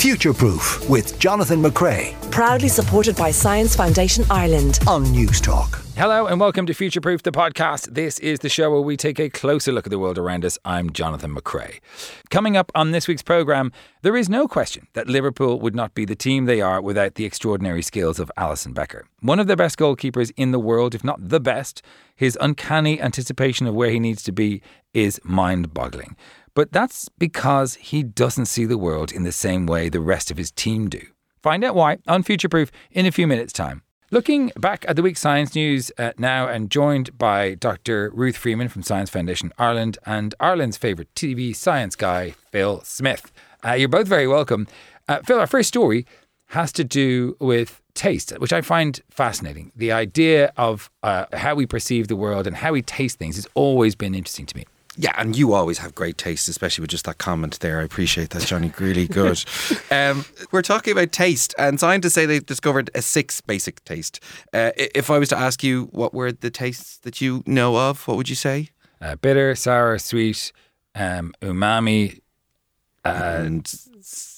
Future Proof with Jonathan McCrea Proudly supported by Science Foundation Ireland. on News Talk. Hello and welcome to Future Proof, the podcast. This is the show where we take a closer look at the world around us. I'm Jonathan McCrea. Coming up on this week's programme, there is no question that Liverpool would not be the team they are without the extraordinary skills of Alisson Becker. One of the best goalkeepers in the world, if not the best. His uncanny anticipation of where he needs to be is mind boggling. But that's because he doesn't see the world in the same way the rest of his team do. Find out why on Future Proof in a few minutes' time. Looking back at the week's science news uh, now and joined by Dr. Ruth Freeman from Science Foundation Ireland and Ireland's favourite TV science guy, Phil Smyth. Uh, you're both very welcome. Uh, Phil, our first story has to do with taste, which I find fascinating. The idea of uh, how we perceive the world and how we taste things has always been interesting to me. Yeah, and you always have great taste, especially with just that comment there. I appreciate that, Johnny. Really good. um, we're talking about taste, and scientists say they've discovered a six basic taste. Uh, if I was to ask you what were the tastes that you know of, what would you say? Uh, bitter, sour, sweet, um, umami, and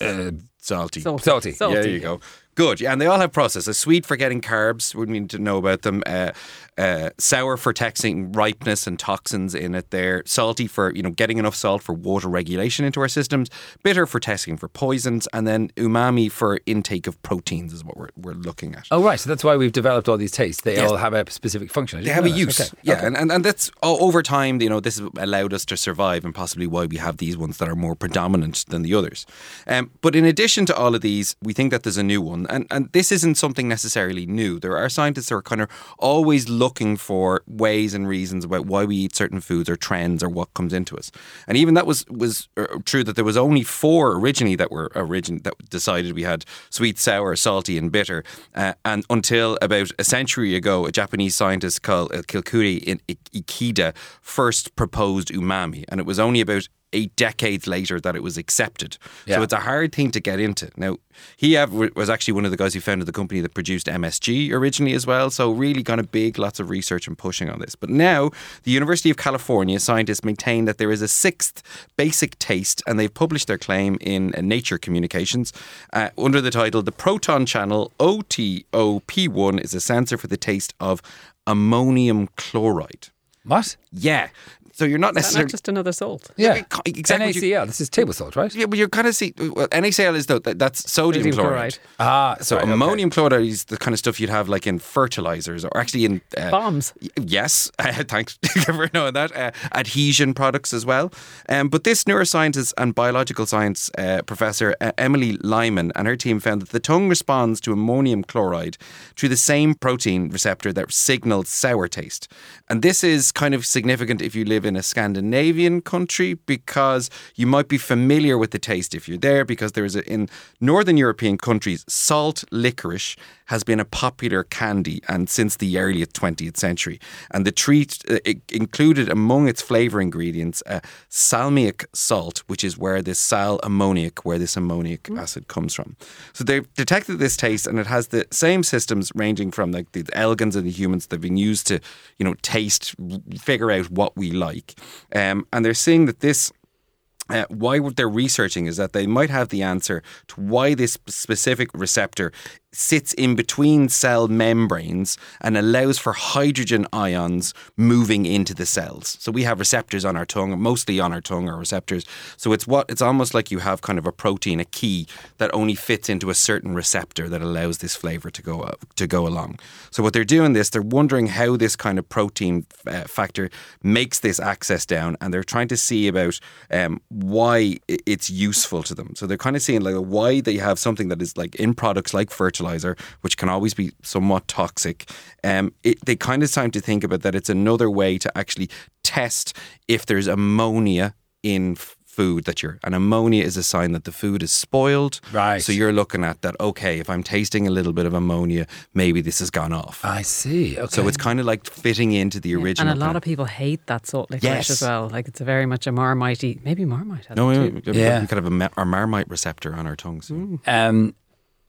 uh, salty. salty. Yeah, there you go. Good. Yeah, and they all have processes. Sweet for getting carbs, we need to know about them. Uh, uh, sour for texting ripeness and toxins in it there. Salty for, you know, getting enough salt for water regulation into our systems. Bitter for testing for poisons. And then umami for intake of proteins is what we're, we're looking at. Oh, right. So that's why we've developed all these tastes. They Yes. all have a specific function. They have a that. use, Okay. yeah, Okay. and, and and that's over time. You know, this has allowed us to survive, and possibly why we have these ones that are more predominant than the others. Um, but in addition to all of these, we think that there's a new one, and and this isn't something necessarily new. There are scientists who are kind of always looking for ways and reasons about why we eat certain foods or trends or what comes into us. And even that was was uh, true that there was only four originally that were origin that decided we had sweet, sour, salty, and bitter. Uh, and until about a century ago, a Japanese scientist called uh, Kikunae Ikeda first proposed umami, and it was only about eight decades later that it was accepted. Yeah. So it's a hard thing to get into. Now, he was actually one of the guys who founded the company that produced MSG originally as well. So really kind of big, lots of research and pushing on this. But now, the University of California scientists maintain that there is a sixth basic taste, and they've published their claim in uh, Nature Communications uh, under the title "The Proton Channel OTOP1 is a sensor for the taste of ammonium chloride." What? Yeah. So you're not necessarily not just another salt? Yeah. it- exactly what you- This is table salt, right? Yeah, but you're kind of see. Well, NaCl is though that, that's sodium, Sodium chloride. chloride. Ah, So right, okay. ammonium chloride is the kind of stuff you'd have like in fertilizers or actually in uh, Bombs. y- Yes, thanks for knowing that. Uh, adhesion products as well. Um, but this neuroscientist and biological science uh, professor uh, Emily Liman and her team found that the tongue responds to ammonium chloride through the same protein receptor that signals sour taste. And this is kind of significant if you live in a Scandinavian country because you might be familiar with the taste if you're there because there is a, in northern European countries salt licorice has been a popular candy and since the early 20th century. And the treat uh, included among its flavor ingredients uh, salmiac salt which is where this sal ammoniac where this ammoniac acid comes from. So they've detected this taste and it has the same systems ranging from like the elegans and the humans that have been used to you know taste figure out what we like. Um, and they're seeing that this uh, why what they're researching is that they might have the answer to why this specific receptor sits in between cell membranes and allows for hydrogen ions moving into the cells. So we have receptors on our tongue, mostly on our tongue are receptors. So it's what it's almost like you have kind of a protein, a key that only fits into a certain receptor that allows this flavor to go up, to go along. So what they're doing this, they're wondering how this kind of protein uh, factor makes this access down, and they're trying to see about um, why it's useful to them. So they're kind of seeing like why they have something that is like in products like fertilizer, which can always be somewhat toxic. Um, it, they kind of time to think about that it's another way to actually test if there's ammonia in f- food that you're and ammonia is a sign that the food is spoiled Right. so you're looking at that okay if i'm tasting a little bit of ammonia maybe this has gone off I see. Okay. so it's kind of like fitting into the And original and a lot of people hate that salt licorice Yes. as well. Like it's a very much a marmitey, maybe marmite. Has no it we, too. we- Yeah. we could have a, ma- a marmite receptor on our tongues Um,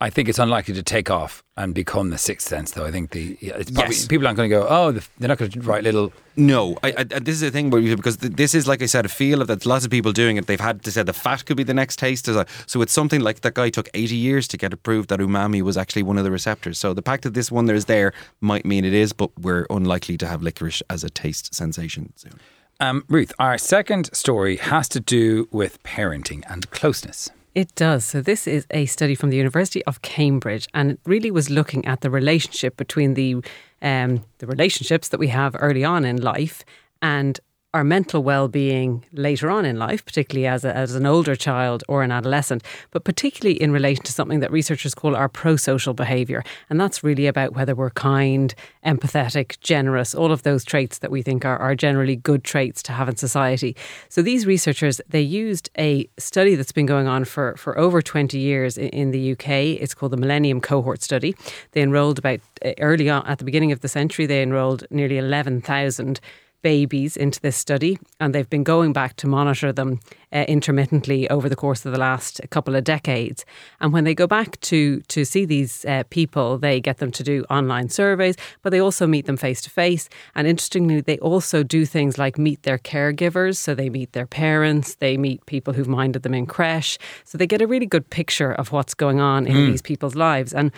I think it's unlikely to take off and become the sixth sense, though. I think the yeah, it's probably, Yes. people aren't going to go, oh, they're not going to write little. No, I, I, this is the thing because this is like I said, a feel of that. Lots of people doing it. They've had to say the fat could be the next taste. So it's something like that guy took 80 years to get it proved that umami was actually one of the receptors. So the fact that this one there is there might mean it is, but we're unlikely to have licorice as a taste sensation soon. Um, Ruth, our second story has to do with parenting and closeness. It does. So, this is a study from the University of Cambridge, and it really was looking at the relationship between the um, the relationships that we have early on in life and our mental well-being later on in life, particularly as, a, as an older child or an adolescent, but particularly in relation to something that researchers call our pro-social behaviour, and that's really about whether we're kind, empathetic, generous, all of those traits that we think are, are generally good traits to have in society. So these researchers they used a study that's been going on for for over 20 years in, in the UK. It's called the Millennium Cohort Study. They enrolled about uh, early on at the beginning of the century. They enrolled nearly 11,000 babies into this study, and they've been going back to monitor them uh, intermittently over the course of the last couple of decades. And when they go back to to see these uh, people, they get them to do online surveys, but they also meet them face to face. And interestingly, they also do things like meet their caregivers. So they meet their parents, they meet people who've minded them in creche. So they get a really good picture of what's going on in these people's lives. And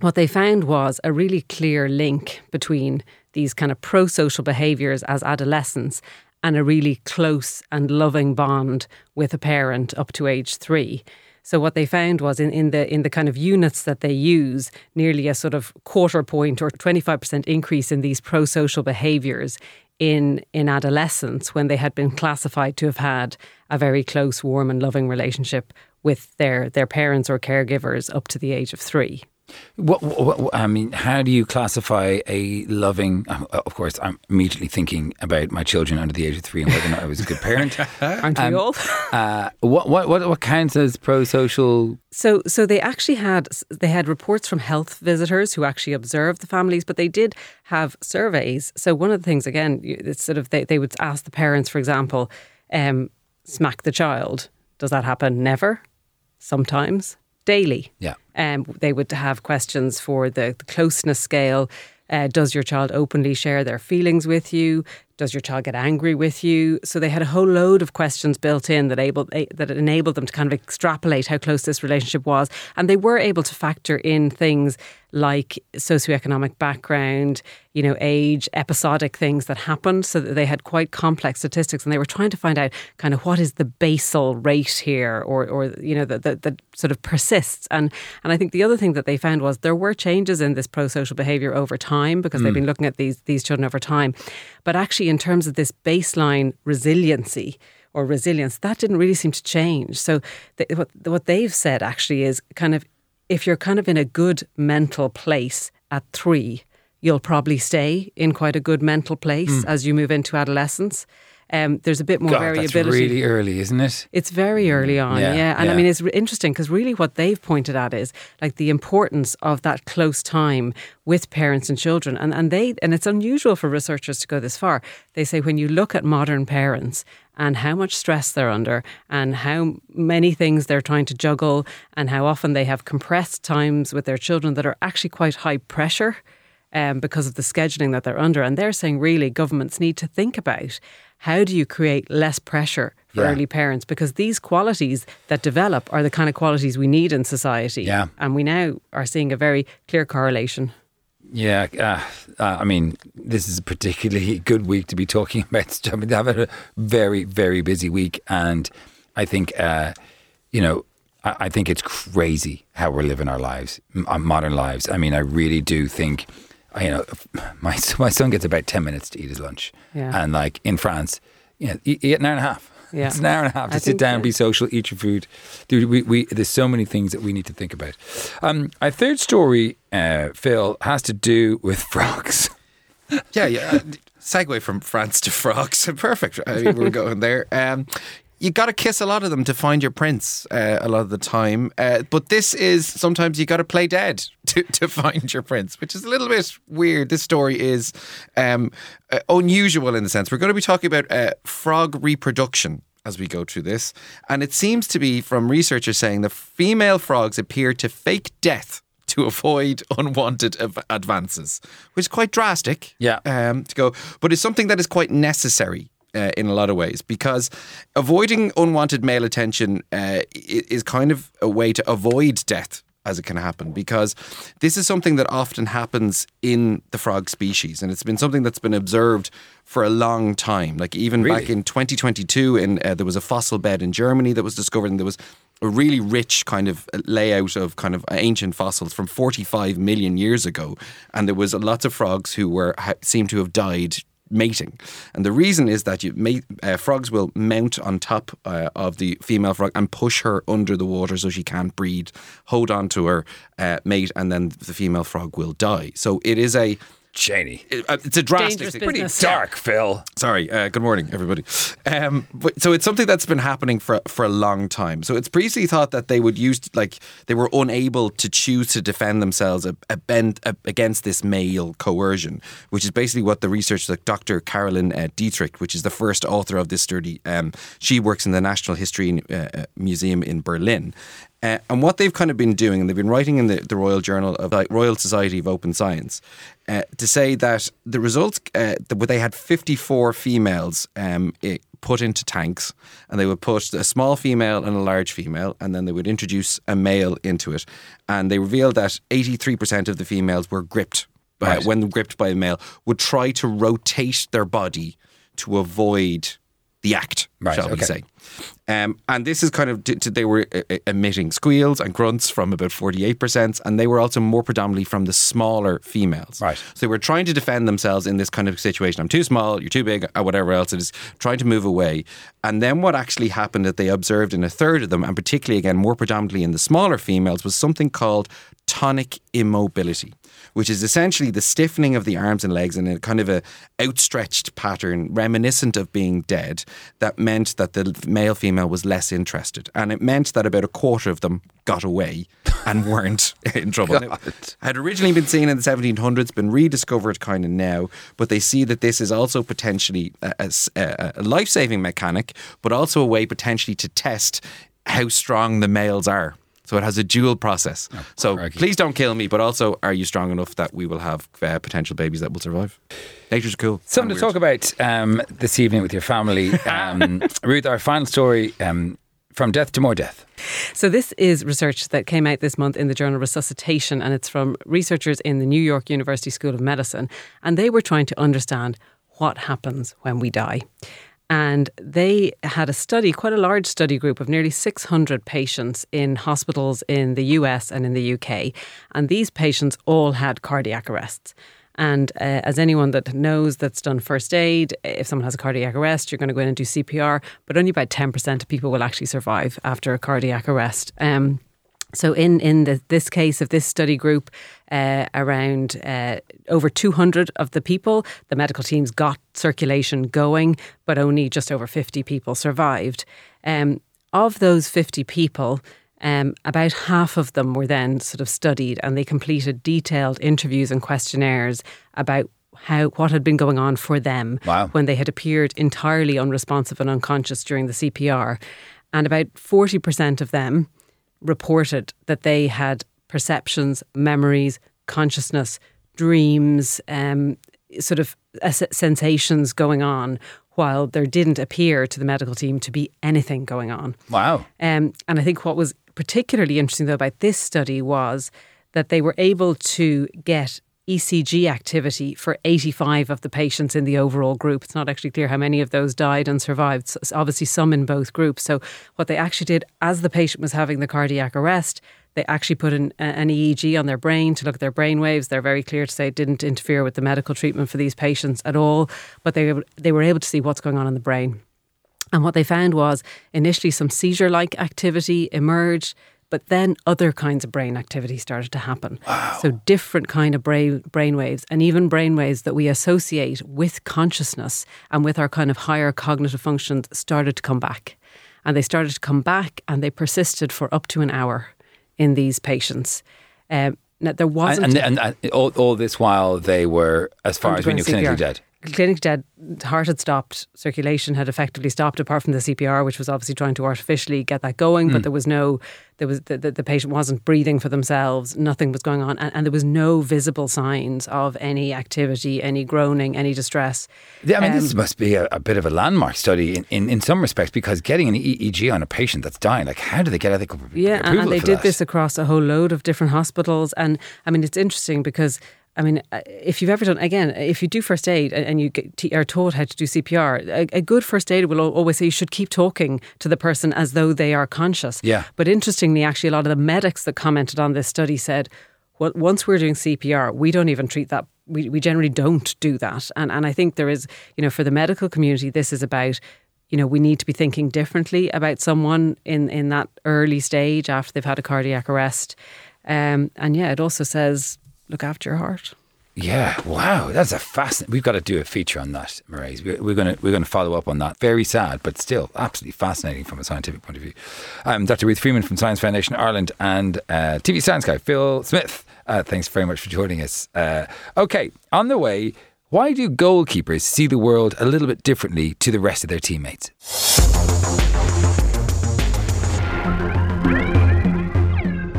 what they found was a really clear link between these kind of pro social behaviours as adolescents and a really close and loving bond with a parent up to age three. So what they found was in, in the in the kind of units that they use, nearly a sort of quarter point or twenty five percent increase in these pro social behaviours in in adolescence when they had been classified to have had a very close, warm and loving relationship with their their parents or caregivers up to the age of three. What, what, what- I mean, how do you classify a loving? um, Of course, I'm immediately thinking about my children under the age of three and whether or not I was a good parent. Aren't we all? uh, what, what, what, what counts as pro-social? So, so they actually had they had reports from health visitors who actually observed the families, but they did have surveys. So one of the things again, it's sort of they, they would ask the parents, for example, um, smack the child. Does that happen? Never. Sometimes. Daily. Yeah. Um, they would have questions for the, the closeness scale. Uh, does your child openly share their feelings with you? Does your child get angry with you? So they had a whole load of questions built in that able eh, that enabled them to kind of extrapolate how close this relationship was, and they were able to factor in things like socioeconomic background, you know, age, episodic things that happened, so that they had quite complex statistics, and they were trying to find out kind of what is the basal rate here, or or you know that that that sort of persists. And and I think the other thing that they found was there were changes in this pro-social behaviour over time because they've been looking at these these children over time, but actually in terms of this baseline resiliency or resilience, that didn't really seem to change. So th- what what they've said actually is kind of if you're kind of in a good mental place at three, you'll probably stay in quite a good mental place hmm. as you move into adolescence. Um, there's a bit more God, that's variability. really early, isn't it? It's very early on, Yeah, yeah. And yeah. I mean, it's re- interesting because really what they've pointed at is like the importance of that close time with parents and children. And, and they, and it's unusual for researchers to go this far. They say when you look at modern parents and how much stress they're under and how many things they're trying to juggle and how often they have compressed times with their children that are actually quite high pressure um, because of the scheduling that they're under. And they're saying really governments need to think about how do you create less pressure for Yeah. early parents because these qualities that develop are the kind of qualities we need in society. Yeah. And we now are seeing a very clear correlation. Yeah, uh, uh, I mean, this is a particularly good week to be talking about. stuff. I mean, had a very, very busy week, and I think, uh, you know, I, I think it's crazy how we're living our lives, m- modern lives. I mean, I really do think, you know, my my son gets about ten minutes to eat his lunch, Yeah. and like in France, you know, you you get an hour and a half. Yeah. It's an hour and a half to I sit down, uh, be social, eat your food. Dude, we, we there's so many things that we need to think about. Um, our third story, uh, Phil, has to do with frogs. Yeah, yeah. uh, Segue from France to frogs. Perfect. I mean, we're going there. Um, you got to kiss a lot of them to find your prince uh, a lot of the time. Uh, but this is sometimes you got to play dead to, to find your prince, which is a little bit weird. This story is um, uh, unusual in the sense we're going to be talking about uh, frog reproduction. as we go through this. And it seems to be from researchers saying the female frogs appear to fake death to avoid unwanted av- advances, which is quite drastic. Yeah. Um, to go, but it's something that is quite necessary. Uh, in a lot of ways, because avoiding unwanted male attention uh, is kind of a way to avoid death as it can happen because this is something that often happens in the frog species and it's been something that's been observed for a long time. Like even back in 2022 in uh, there was a fossil bed in Germany that was discovered and there was a really rich kind of layout of kind of ancient fossils from 45 million years ago and there was lots of frogs who were ha- seem to have died mating. And the reason is that you mate, uh, frogs will mount on top uh, of the female frog and push her under the water so she can't breathe, hold on to her uh, mate, and then the female frog will die. So it is a Cheney. it- uh, it's a drastic Dangerous thing. Pretty business. dark, Phil. Sorry. Uh, good morning, everybody. Um, but, so it's something that's been happening for for a long time. So it's previously thought that they would use like they were unable to choose to defend themselves a, a bend, a, against this male coercion, which is basically what the research that Dr. Carolin uh, Dittrich, which is the first author of this study, um, she works in the National History uh, uh, Museum in Berlin. Uh, and what they've kind of been doing, and they've been writing in the, the Royal Journal of like, Royal Society of Open Science, uh, to say that the results, uh, they had 54 females um, it, put into tanks, and they would put a small female and a large female, and then they would introduce a male into it. And they revealed that 83% of the females were gripped, Right. when gripped by a male, would try to rotate their body to avoid the act, Right, shall we okay. say. Um, and this is kind of, they were uh, uh, emitting squeals and grunts from about 48%, and they were also more predominantly from the smaller females. Right. So they were trying to defend themselves in this kind of situation. I'm too small, you're too big, or whatever else it is, trying to move away. And then what actually happened that they observed in a third of them, and particularly again, more predominantly in the smaller females, was something called tonic immobility, which is essentially the stiffening of the arms and legs in a kind of a outstretched pattern reminiscent of being dead that meant that the male female was less interested and it meant that about a quarter of them got away and weren't in trouble. Now, had originally been seen in the 1700s been rediscovered kind of now but they see that this is also potentially a life-saving mechanic but also a way potentially to test how strong the males are so it has a dual process. so crikey. please don't kill me, but also, are you strong enough that we will have uh, potential babies that will survive? Nature's cool. Something And to talk about um, this evening with your family. Um, Ruth, our final story um, from death to more death. So, this is research that came out this month in the journal Resuscitation, and it's from researchers in the New York University School of Medicine. And they were trying to understand what happens when we die. And they had a study, quite a large study group of nearly 600 patients in hospitals in the US and in the UK. And these patients all had cardiac arrests. And uh, as anyone that knows that's done first aid, if someone has a cardiac arrest, you're going to go in and do CPR, but only about 10% of people will actually survive after a cardiac arrest. Um, so, in in the, this case of this study group, uh, around uh, over 200 of the people, the medical teams got circulation going, but only just over 50 people survived. Um, of those 50 people, um, about half of them were then sort of studied, and they completed detailed interviews and questionnaires about how what had been going on for them Wow. when they had appeared entirely unresponsive and unconscious during the CPR, and about 40% of them reported that they had perceptions, memories, consciousness, dreams, um, sort of sensations going on, while there didn't appear to the medical team to be anything going on. Wow. Um, and I think what was particularly interesting, though, about this study was that they were able to get EEG activity for 85 of the patients in the overall group. It's not actually clear how many of those died and survived. So, obviously, some in both groups. So, what they actually did as the patient was having the cardiac arrest, they actually put an, an EEG on their brain to look at their brain waves. They're very clear to say it didn't interfere with the medical treatment for these patients at all, but they, they were able to see what's going on in the brain. And what they found was initially some seizure like activity emerged, but then other kinds of brain activity started to happen. So different kind of brain brain waves and even brain waves that we associate with consciousness and with our kind of higher cognitive functions started to come back. And they started to come back and they persisted for up to an hour in these patients. Um, now there wasn't And, and, and, and all, all this while they were, as far as we knew, clinically dead. Clinically dead. Heart had stopped. Circulation had effectively stopped, apart from the CPR, which was obviously trying to artificially get that going. But there was no, there was the, the, the patient wasn't breathing for themselves. Nothing was going on, and, and there was no visible signs of any activity, any groaning, any distress. Yeah, I mean, Um, this must be a, a bit of a landmark study in, in, in some respects because getting an EEG on a patient that's dying, like, how do they get ethical Yeah, and, and they did that? this across a whole load of different hospitals. And I mean, it's interesting because. I mean, uh, if you've ever done again, if you do first aid and you get, t- are taught how to do CPR, a, a good first aider will always say you should keep talking to the person as though they are conscious. Yeah. But interestingly, actually, a lot of the medics that commented on this study said, well, once we're doing CPR, we don't even treat that. We, we generally don't do that. And and I think there is, you know, for the medical community, this is about you know, we need to be thinking differently about someone in, in that early stage after they've had a cardiac arrest. Um, and yeah, it also says look after your heart. Yeah, wow, that's a fascinating. We've got to do a feature on that, Marais. We're, going to we're going to follow up on that. Very sad, but still absolutely fascinating from a scientific point of view. Um, Dr. Ruth Freeman from Science Foundation Ireland and uh, TV Science guy Phil Smyth. Uh, thanks very much for joining us. Uh, okay, on the way. Why do goalkeepers see the world a little bit differently to the rest of their teammates?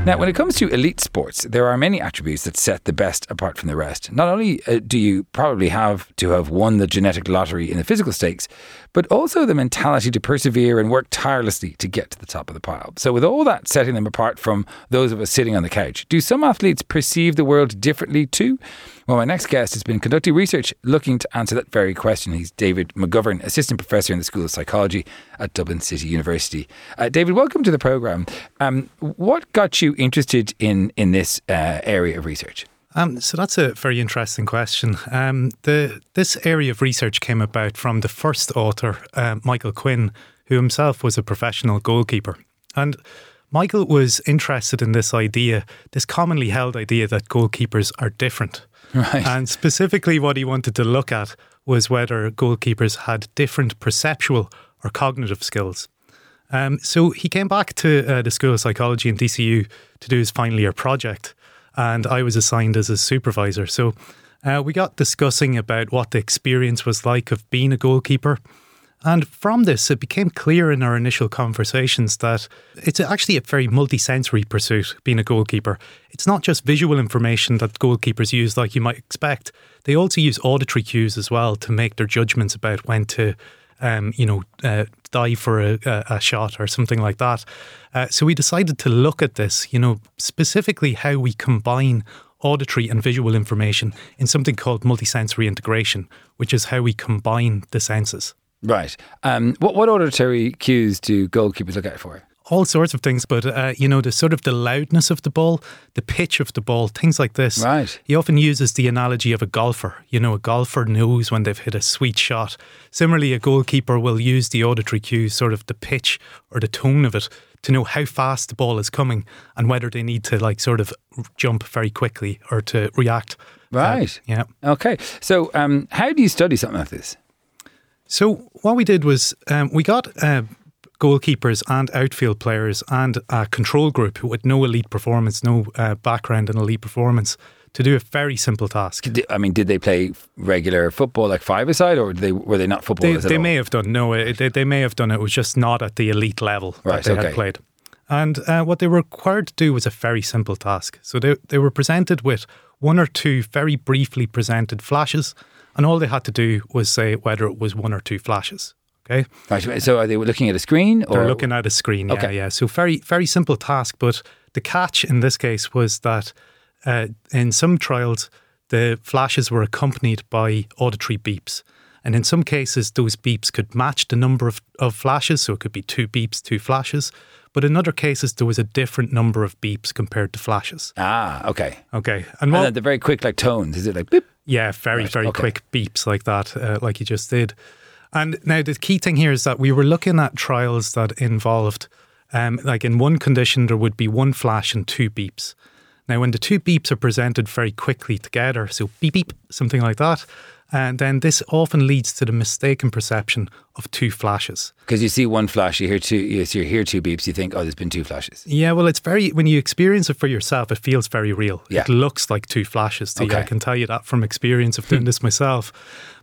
Now, when it comes to elite sports, there are many attributes that set the best apart from the rest. Not only uh, do you probably have to have won the genetic lottery in the physical stakes, but also the mentality to persevere and work tirelessly to get to the top of the pile. So, with all that setting them apart from those of us sitting on the couch, do some athletes perceive the world differently too? Well, my next guest has been conducting research looking to answer that very question. He's David McGovern, Assistant Professor in the School of Psychology at Dublin City University. Uh, David, welcome to the programme. Um, what got you interested in, in this uh, area of research? Um, so that's a very interesting question. Um, the this area of research came about from the first author, uh, Michael Quinn, who himself was a professional goalkeeper, and Michael was interested in this idea, this commonly held idea that goalkeepers are different. Right. And specifically, what he wanted to look at was whether goalkeepers had different perceptual or cognitive skills. Um, so he came back to uh, the School of Psychology in DCU to do his final year project, and I was assigned as a supervisor. So uh, we got discussing about what the experience was like of being a goalkeeper. And from this, it became clear in our initial conversations that it's actually a very multi-sensory pursuit, being a goalkeeper. It's not just visual information that goalkeepers use like you might expect. They also use auditory cues as well to make their judgments about when to um, you know, uh, dive for a, a, shot or something like that. Uh, so we decided to look at this, you know, specifically how we combine auditory and visual information in something called multisensory integration, which is how we combine the senses. Right. Um, what, what auditory cues do goalkeepers look out for? all sorts of things, but uh, you know the sort of the loudness of the ball, the pitch of the ball, things like this. Right. He often uses the analogy of a golfer. You know, a golfer knows when they've hit a sweet shot. Similarly, a goalkeeper will use the auditory cues, sort of the pitch or the tone of it, to know how fast the ball is coming and whether they need to like sort of jump very quickly or to react. Right. Uh, yeah. Okay. So, um, how do you study something like this? So what we did was um, we got. Uh, goalkeepers and outfield players and a control group who with no elite performance, no uh, background in elite performance to do a very simple task. I mean, did they play regular football like five-a-side or they, were they not They, footballers at they all? may have done, no, it, they, they may have done it. It was just not at the elite level Right, that they okay. had played. And uh, what they were required to do was a very simple task. So they, they were presented with one or two very briefly presented flashes, and all they had to do was say whether it was one or two flashes. Okay. Right. So, are they looking at a screen? Or? They're looking at a screen. Yeah, Okay. yeah. So very, very simple task. But the catch in this case was that uh, in some trials, the flashes were accompanied by auditory beeps. And in some cases, those beeps could match the number of, of flashes. So it could be two beeps, two flashes. But in other cases, there was a different number of beeps compared to flashes. Ah, okay. Okay. And And what, then the very quick, like tones. Is it like beep? yeah, very, Right, very okay. quick beeps like that, uh, like you just did. And now the key thing here is that we were looking at trials that involved, um, like in one condition, there would be one flash and two beeps. Now, when the two beeps are presented very quickly together, so beep beep, something like that, and then this often leads to the mistaken perception of two flashes. Because you see one flash, you hear two, you you hear two beeps, you think, oh, there's been two flashes. Yeah, well, it's very, when you experience it for yourself, it feels very real. Yeah. It looks like two flashes to you. Okay. I can tell you that from experience of doing this myself.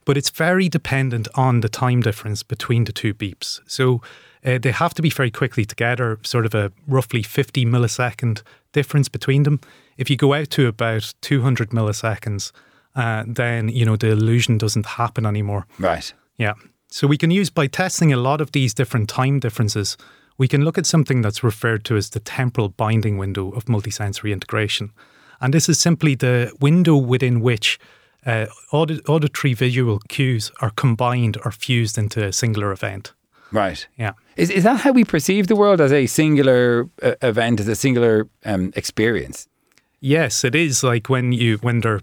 But it's very dependent on the time difference between the two beeps. So uh, they have to be very quickly together, sort of a roughly 50 millisecond difference between them. If you go out to about 200 milliseconds, uh, then, you know, the illusion doesn't happen anymore. Right. Yeah. So we can use by testing a lot of these different time differences, we can look at something that's referred to as the temporal binding window of multisensory integration. And this is simply the window within which uh, auditory visual cues are combined or fused into a singular event. Right. Yeah. Is, is that how we perceive the world as a singular uh, event, as a singular um, experience? Yes, it is like when you when they're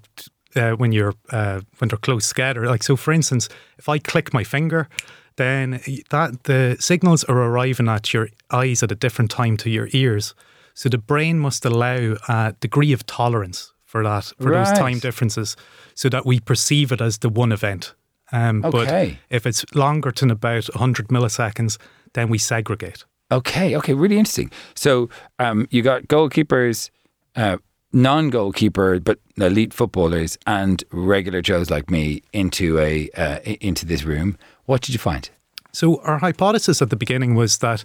uh, when you're uh, when they're close together. Like so, for instance, if I click my finger, then that the signals are arriving at your eyes at a different time to your ears. So the brain must allow a degree of tolerance for that for Right. those time differences, so that we perceive it as the one event. Um, Okay. But if it's longer than about 100 milliseconds, then we segregate. Okay, okay, really interesting. So um, you got goalkeepers, uh, non-goalkeeper but elite footballers, and regular Joes like me into a uh, into this room. What did you find? So our hypothesis at the beginning was that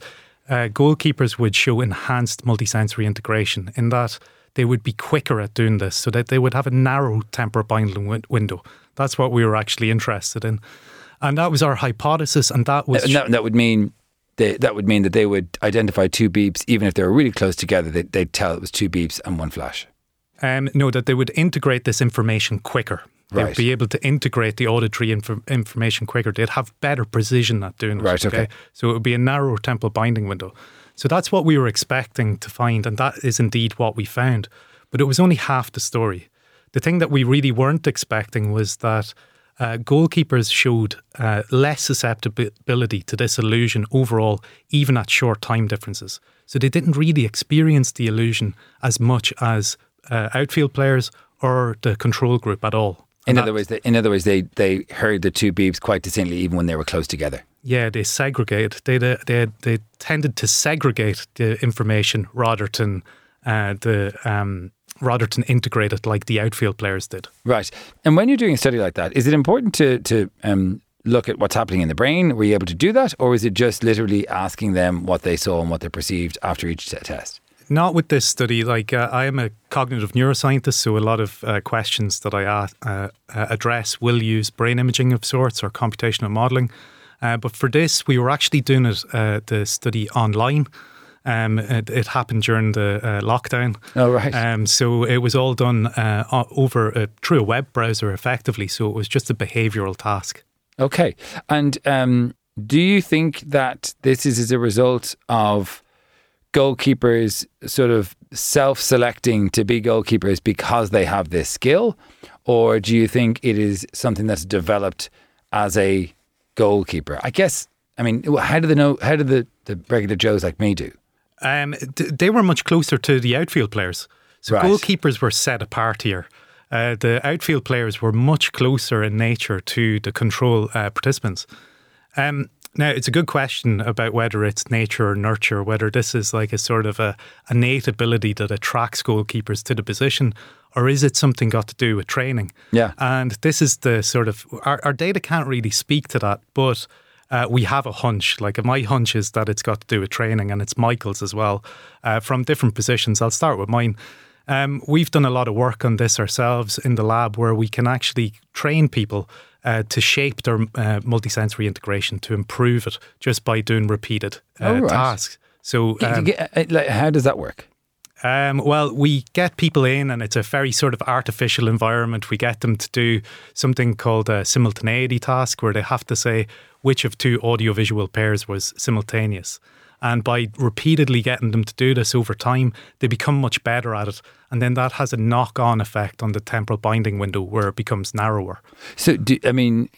uh, goalkeepers would show enhanced multisensory integration in that they would be quicker at doing this, so that they would have a narrow temporal binding win- window. That's what we were actually interested in, and that was our hypothesis, and that was And that, that would mean they, that would mean that they would identify two beeps, even if they were really close together. They, they'd tell it was two beeps and one flash. um, no that they would integrate this information quicker. They'd Right. be able to integrate the auditory inf- information quicker. They'd have better precision at doing it. Right, okay. So it would be a narrower temporal binding window. So that's what we were expecting to find, and that is indeed what we found. But it was only half the story. The thing that we really weren't expecting was that uh, goalkeepers showed uh, less susceptibility to this illusion overall, even at short time differences. So they didn't really experience the illusion as much as uh, outfield players or the control group at all. In And other that- words, they, in other words, they they heard the two beeps quite distinctly, even when they were close together. Yeah, they segregate. They they they, they tended to segregate the information rather than uh, the um, rather than integrate it like the outfield players did. Right. And when you're doing a study like that, is it important to to um, look at what's happening in the brain? Were you able to do that, or is it just literally asking them what they saw and what they perceived after each test? Not with this study. Like uh, I am a cognitive neuroscientist, so a lot of uh, questions that I ask, uh, uh, address will use brain imaging of sorts or computational modelling. Uh, but for this, we were actually doing it uh, the study online. Um, it, it happened during the uh, lockdown. Oh, right. Um, so it was all done uh, over a, through a web browser, effectively. So it was just a behavioural task. Okay. And um, do you think that this is as a result of goalkeepers sort of self selecting to be goalkeepers because they have this skill? Or do you think it is something that's developed as a goalkeeper? I guess, I mean, how do they know, how do the, the regular Joes like me do? Um, th- they were much closer to the outfield players. So Right. goalkeepers were set apart here. Uh, the outfield players were much closer in nature to the control uh, participants. Um, now, it's a good question about whether it's nature or nurture, whether this is like a sort of a innate ability that attracts goalkeepers to the position, or is it something got to do with training? Yeah. And this is the sort of, our, our data can't really speak to that, but uh, we have a hunch. Like my hunch is that it's got to do with training, and it's Michael's as well, uh, from different positions. I'll start with mine. Um, we've done a lot of work on this ourselves in the lab where we can actually train people uh, to shape their uh, multisensory integration to improve it just by doing repeated uh, Oh, right. tasks. So, um, Uh, how does that work? um, well, we get people in, and it's a very sort of artificial environment. We get them to do something called a simultaneity task, where they have to say which of two audiovisual pairs was simultaneous. And by repeatedly getting them to do this over time, they become much better at it. And then that has a knock on effect on the temporal binding window where it becomes narrower. So, do, I mean,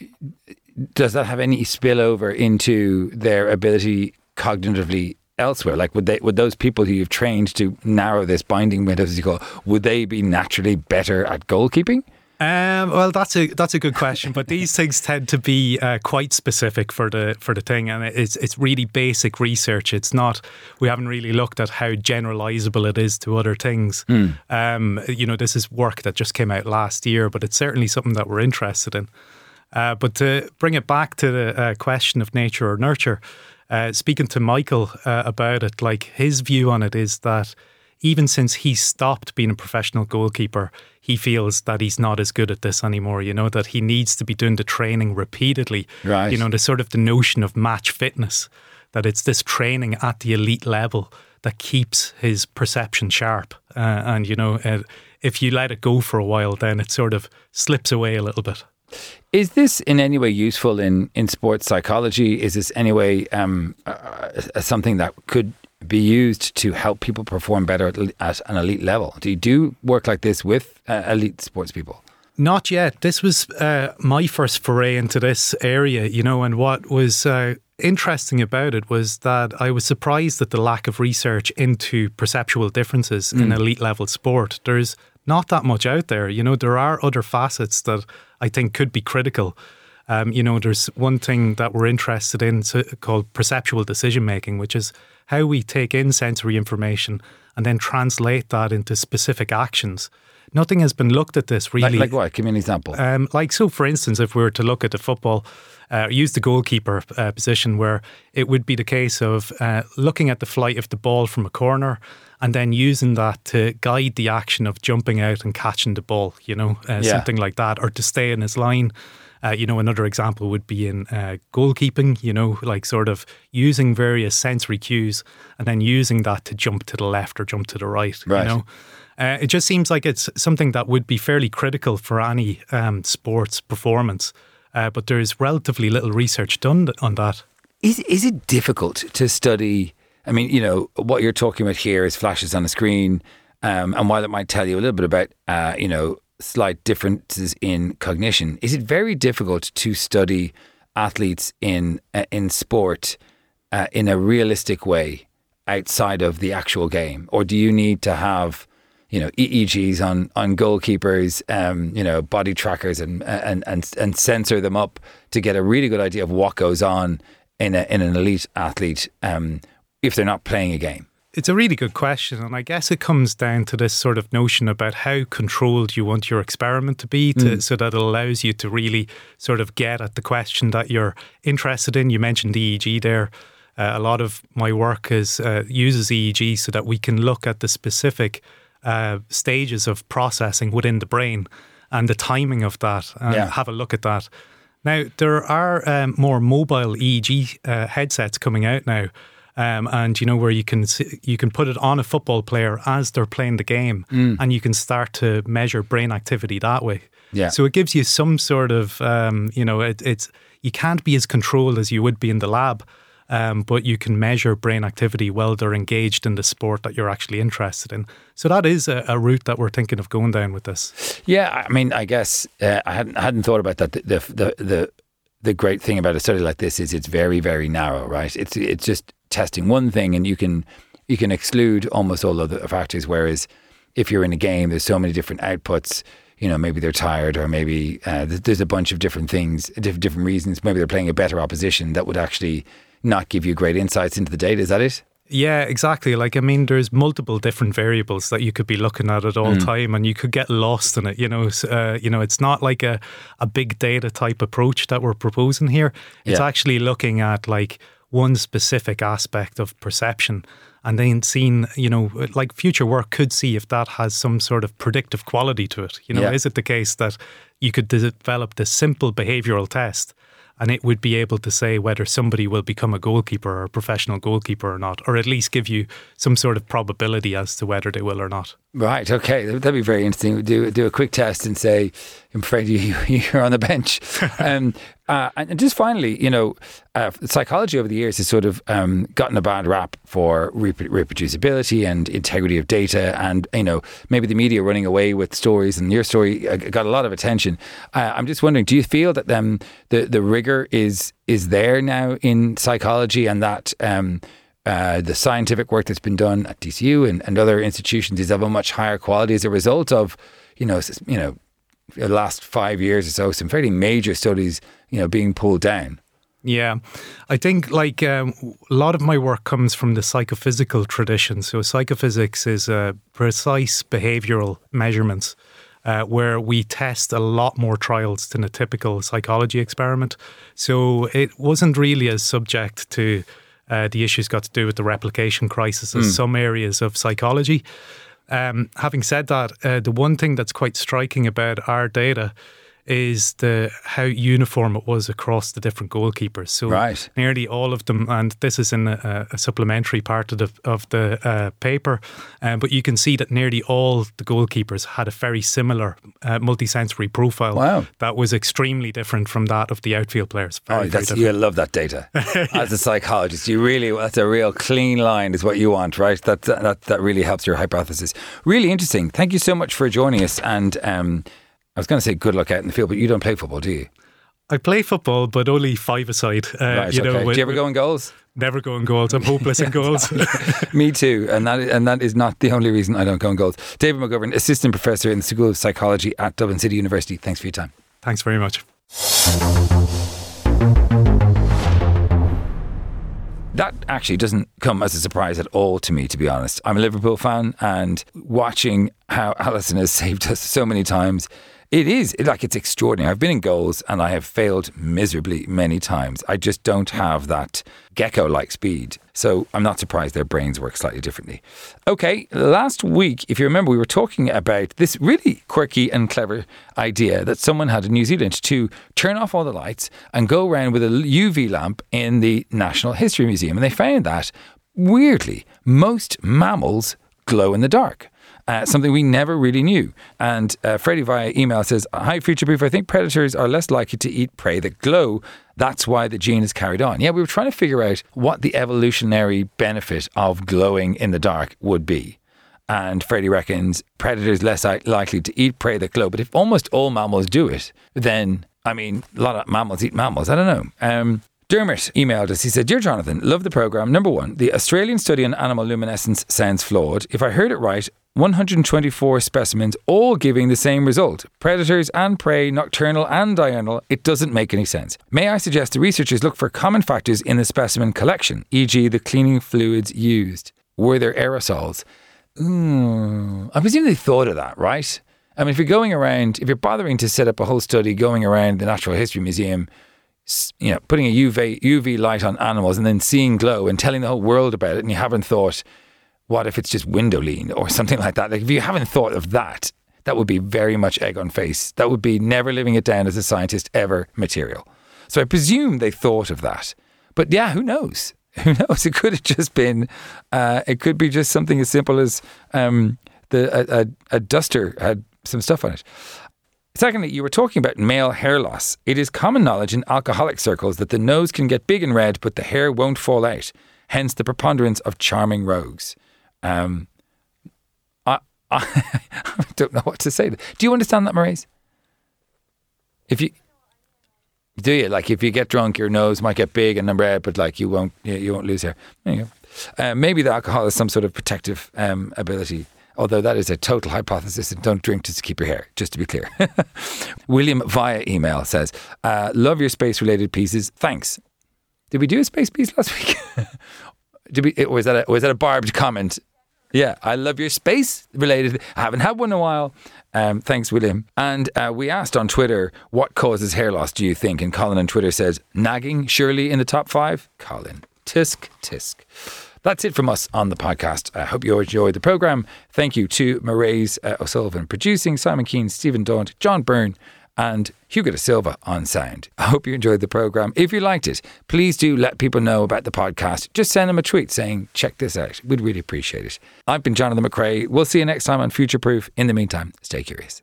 does that have any spillover into their ability cognitively elsewhere? Like, would they would those people who you've trained to narrow this binding window, as you call, would they be naturally better at goalkeeping? Um, well, that's a that's a good question, but these things tend to be uh, quite specific for the for the thing, and it's it's really basic research. It's not we haven't really looked at how generalizable it is to other things. Mm. Um, you know, this is work that just came out last year, but it's certainly something that we're interested in. Uh, but to bring it back to the uh, question of nature or nurture, uh, speaking to Michael uh, about it, like his view on it is that even since he stopped being a professional goalkeeper, he feels that he's not as good at this anymore. You know that he needs to be doing the training repeatedly. Right. You know the sort of the notion of match fitness, that it's this training at the elite level that keeps his perception sharp. Uh, and you know, uh, if you let it go for a while, then it sort of slips away a little bit. Is this in any way useful in, in sports psychology? Is this any way um, uh, something that could be used to help people perform better at, at an elite level? Do you do work like this with uh, elite sports people? Not yet. This was uh, my first foray into this area, you know, and what was uh, interesting about it was that I was surprised at the lack of research into perceptual differences mm. in elite level sport. There's not that much out there. You know, there are other facets that I think could be critical. Um, you know, there's one thing that we're interested in called perceptual decision making, which is how we take in sensory information and then translate that into specific actions. Nothing has been looked at this really. Like, like what? Give me an example. Um, like, so for instance, if we were to look at the football, uh, use the goalkeeper uh, position where it would be the case of uh, looking at the flight of the ball from a corner and then using that to guide the action of jumping out and catching the ball, you know, uh, yeah. something like that, or to stay in his line. Uh, you know, another example would be in uh, goalkeeping, you know, like sort of using various sensory cues and then using that to jump to the left or jump to the right, right. you know. Uh, it just seems like it's something that would be fairly critical for any um, sports performance, uh, but there's relatively little research done on that. Is, is it difficult to study? I mean, you know, what you're talking about here is flashes on a screen. Um, and while it might tell you a little bit about, uh, you know, slight differences in cognition. Is it very difficult to study athletes in uh, in sport uh, in a realistic way outside of the actual game, or do you need to have you know EEGs on on goalkeepers, um, you know body trackers, and and and and sensor them up to get a really good idea of what goes on in a, in an elite athlete um, if they're not playing a game? It's a really good question. And I guess it comes down to this sort of notion about how controlled you want your experiment to be to, mm. so that it allows you to really sort of get at the question that you're interested in. You mentioned EEG there. Uh, a lot of my work is uh, uses EEG so that we can look at the specific uh, stages of processing within the brain and the timing of that and yeah. have a look at that. Now, there are um, more mobile EEG uh, headsets coming out now um, and you know where you can you can put it on a football player as they're playing the game, mm. and you can start to measure brain activity that way. Yeah. So it gives you some sort of um, you know it, it's you can't be as controlled as you would be in the lab. Um, but you can measure brain activity while they're engaged in the sport that you're actually interested in. So that is a, a route that we're thinking of going down with this. Yeah, I mean, I guess uh, I hadn't I hadn't thought about that. The the the, the the great thing about a study like this is it's very very narrow, right? It's it's just testing one thing and you can you can exclude almost all other factors. Whereas if you're in a game, there's so many different outputs. You know, maybe they're tired, or maybe uh, there's a bunch of different things, different reasons. Maybe they're playing a better opposition that would actually not give you great insights into the data. Is that it? Yeah, exactly. Like I mean, there's multiple different variables that you could be looking at at all mm. time, and you could get lost in it. You know, uh, you know, it's not like a a big data type approach that we're proposing here. It's yeah. actually looking at like one specific aspect of perception and then seeing, you know, like future work could see if that has some sort of predictive quality to it. You know, yeah. is it the case that you could develop this simple behavioral test and it would be able to say whether somebody will become a goalkeeper or a professional goalkeeper or not, or at least give you some sort of probability as to whether they will or not. Right. Okay. That'd be very interesting. Do do a quick test and say, "I'm afraid you you're on the bench." um, uh, and just finally, you know, uh, psychology over the years has sort of um, gotten a bad rap for reproducibility and integrity of data, and you know, maybe the media running away with stories, and your story uh, got a lot of attention. Uh, I'm just wondering, do you feel that um, the the rigor is is there now in psychology, and that um, uh, the scientific work that's been done at DCU and, and other institutions is of a much higher quality as a result of, you know, you know, the last five years or so, some fairly major studies, you know, being pulled down. Yeah, I think like um, a lot of my work comes from the psychophysical tradition. So psychophysics is uh, precise behavioral measurements. Uh, where we test a lot more trials than a typical psychology experiment. So it wasn't really as subject to uh, the issues got to do with the replication crisis as some areas of psychology. Um, having said that, uh, the one thing that's quite striking about our data is the how uniform it was across the different goalkeepers. So Right. nearly all of them, and this is in a, a supplementary part of the of the uh, paper, um, but you can see that nearly all the goalkeepers had a very similar uh, multisensory profile. Wow. that was extremely different from that of the outfield players. Very, Oh, that's, you love that data. As a psychologist, you really that's a real clean line, is what you want, right? That that that really helps your hypothesis. Really interesting. Thank you so much for joining us. And um, I was going to say good luck out in the field, but you don't play football, do you? I play football, but only five aside. Uh, Right. you know, okay. with- do you ever go in goals? Never go in goals. I'm hopeless in goals. Me too, and that and that is not the only reason I don't go in goals. David McGovern, assistant professor in the School of Psychology at Dublin City University. Thanks for your time. Thanks very much. That actually doesn't come as a surprise at all to me, to be honest. I'm a Liverpool fan, and watching how Alisson has saved us so many times, it is like it's extraordinary. I've been in goals and I have failed miserably many times. I just don't have that gecko like speed. So I'm not surprised their brains work slightly differently. Okay, last week, if you remember, we were talking about this really quirky and clever idea that someone had in New Zealand to turn off all the lights and go around with a UV lamp in the National History Museum. And they found that, weirdly, most mammals glow in the dark. Uh, something we never really knew. And uh, Freddie via email says, Hi, Future Proof. I think predators are less likely to eat prey that glow. That's why the gene is carried on. Yeah, we were trying to figure out what the evolutionary benefit of glowing in the dark would be. And Freddie reckons predators less likely to eat prey that glow. But if almost all mammals do it, then, I mean, a lot of mammals eat mammals. I don't know. Um, Dermot emailed us. He said, Dear Jonathan, love the programme. Number one, the Australian study on animal luminescence sounds flawed. If I heard it right, 124 specimens all giving the same result predators and prey, nocturnal and diurnal. It doesn't make any sense. May I suggest the researchers look for common factors in the specimen collection, e.g., the cleaning fluids used? Were there aerosols? Mm, I presume they thought of that, right? I mean, if you're going around, if you're bothering to set up a whole study going around the Natural History Museum, you know, putting a UV UV light on animals and then seeing glow and telling the whole world about it, and you haven't thought, what if it's just window lean or something like that? Like if you haven't thought of that, that would be very much egg on face. That would be never living it down as a scientist ever material. So I presume they thought of that. But yeah, who knows? Who knows? It could have just been, uh, it could be just something as simple as um, the a, a, a duster had some stuff on it. Secondly, you were talking about male hair loss. It is common knowledge in alcoholic circles that the nose can get big and red, but the hair won't fall out. Hence the preponderance of charming rogues. Um, I, I don't know what to say. Do you understand that, Maurice? If you do you like if you get drunk, your nose might get big and red, but like you won't you, won't lose hair. Uh, maybe the alcohol has some sort of protective um, ability. Although that is a total hypothesis, and don't drink to keep your hair. Just to be clear, William via email says, uh, "Love your space-related pieces. Thanks. Did we do a space piece last week? Did we? Was that a, was that a barbed comment? Yeah, I love your space related. I haven't had one in a while. Um, thanks, William. And uh, we asked on Twitter, what causes hair loss, do you think? And Colin on Twitter says, nagging, surely in the top five? Colin, tisk, tisk. That's it from us on the podcast. I hope you enjoyed the programme. Thank you to Maurice uh, O'Sullivan producing, Simon Keane, Stephen Daunt, John Byrne, and Hugo de Silva on sound. I hope you enjoyed the programme. If you liked it, please do let people know about the podcast. Just send them a tweet saying, check this out. We'd really appreciate it. I've been Jonathan McCrea. We'll see you next time on Future Proof. In the meantime, stay curious.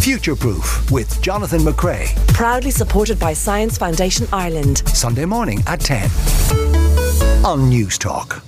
Future Proof with Jonathan McCrea. Proudly supported by Science Foundation Ireland. Sunday morning at 10 on Newstalk.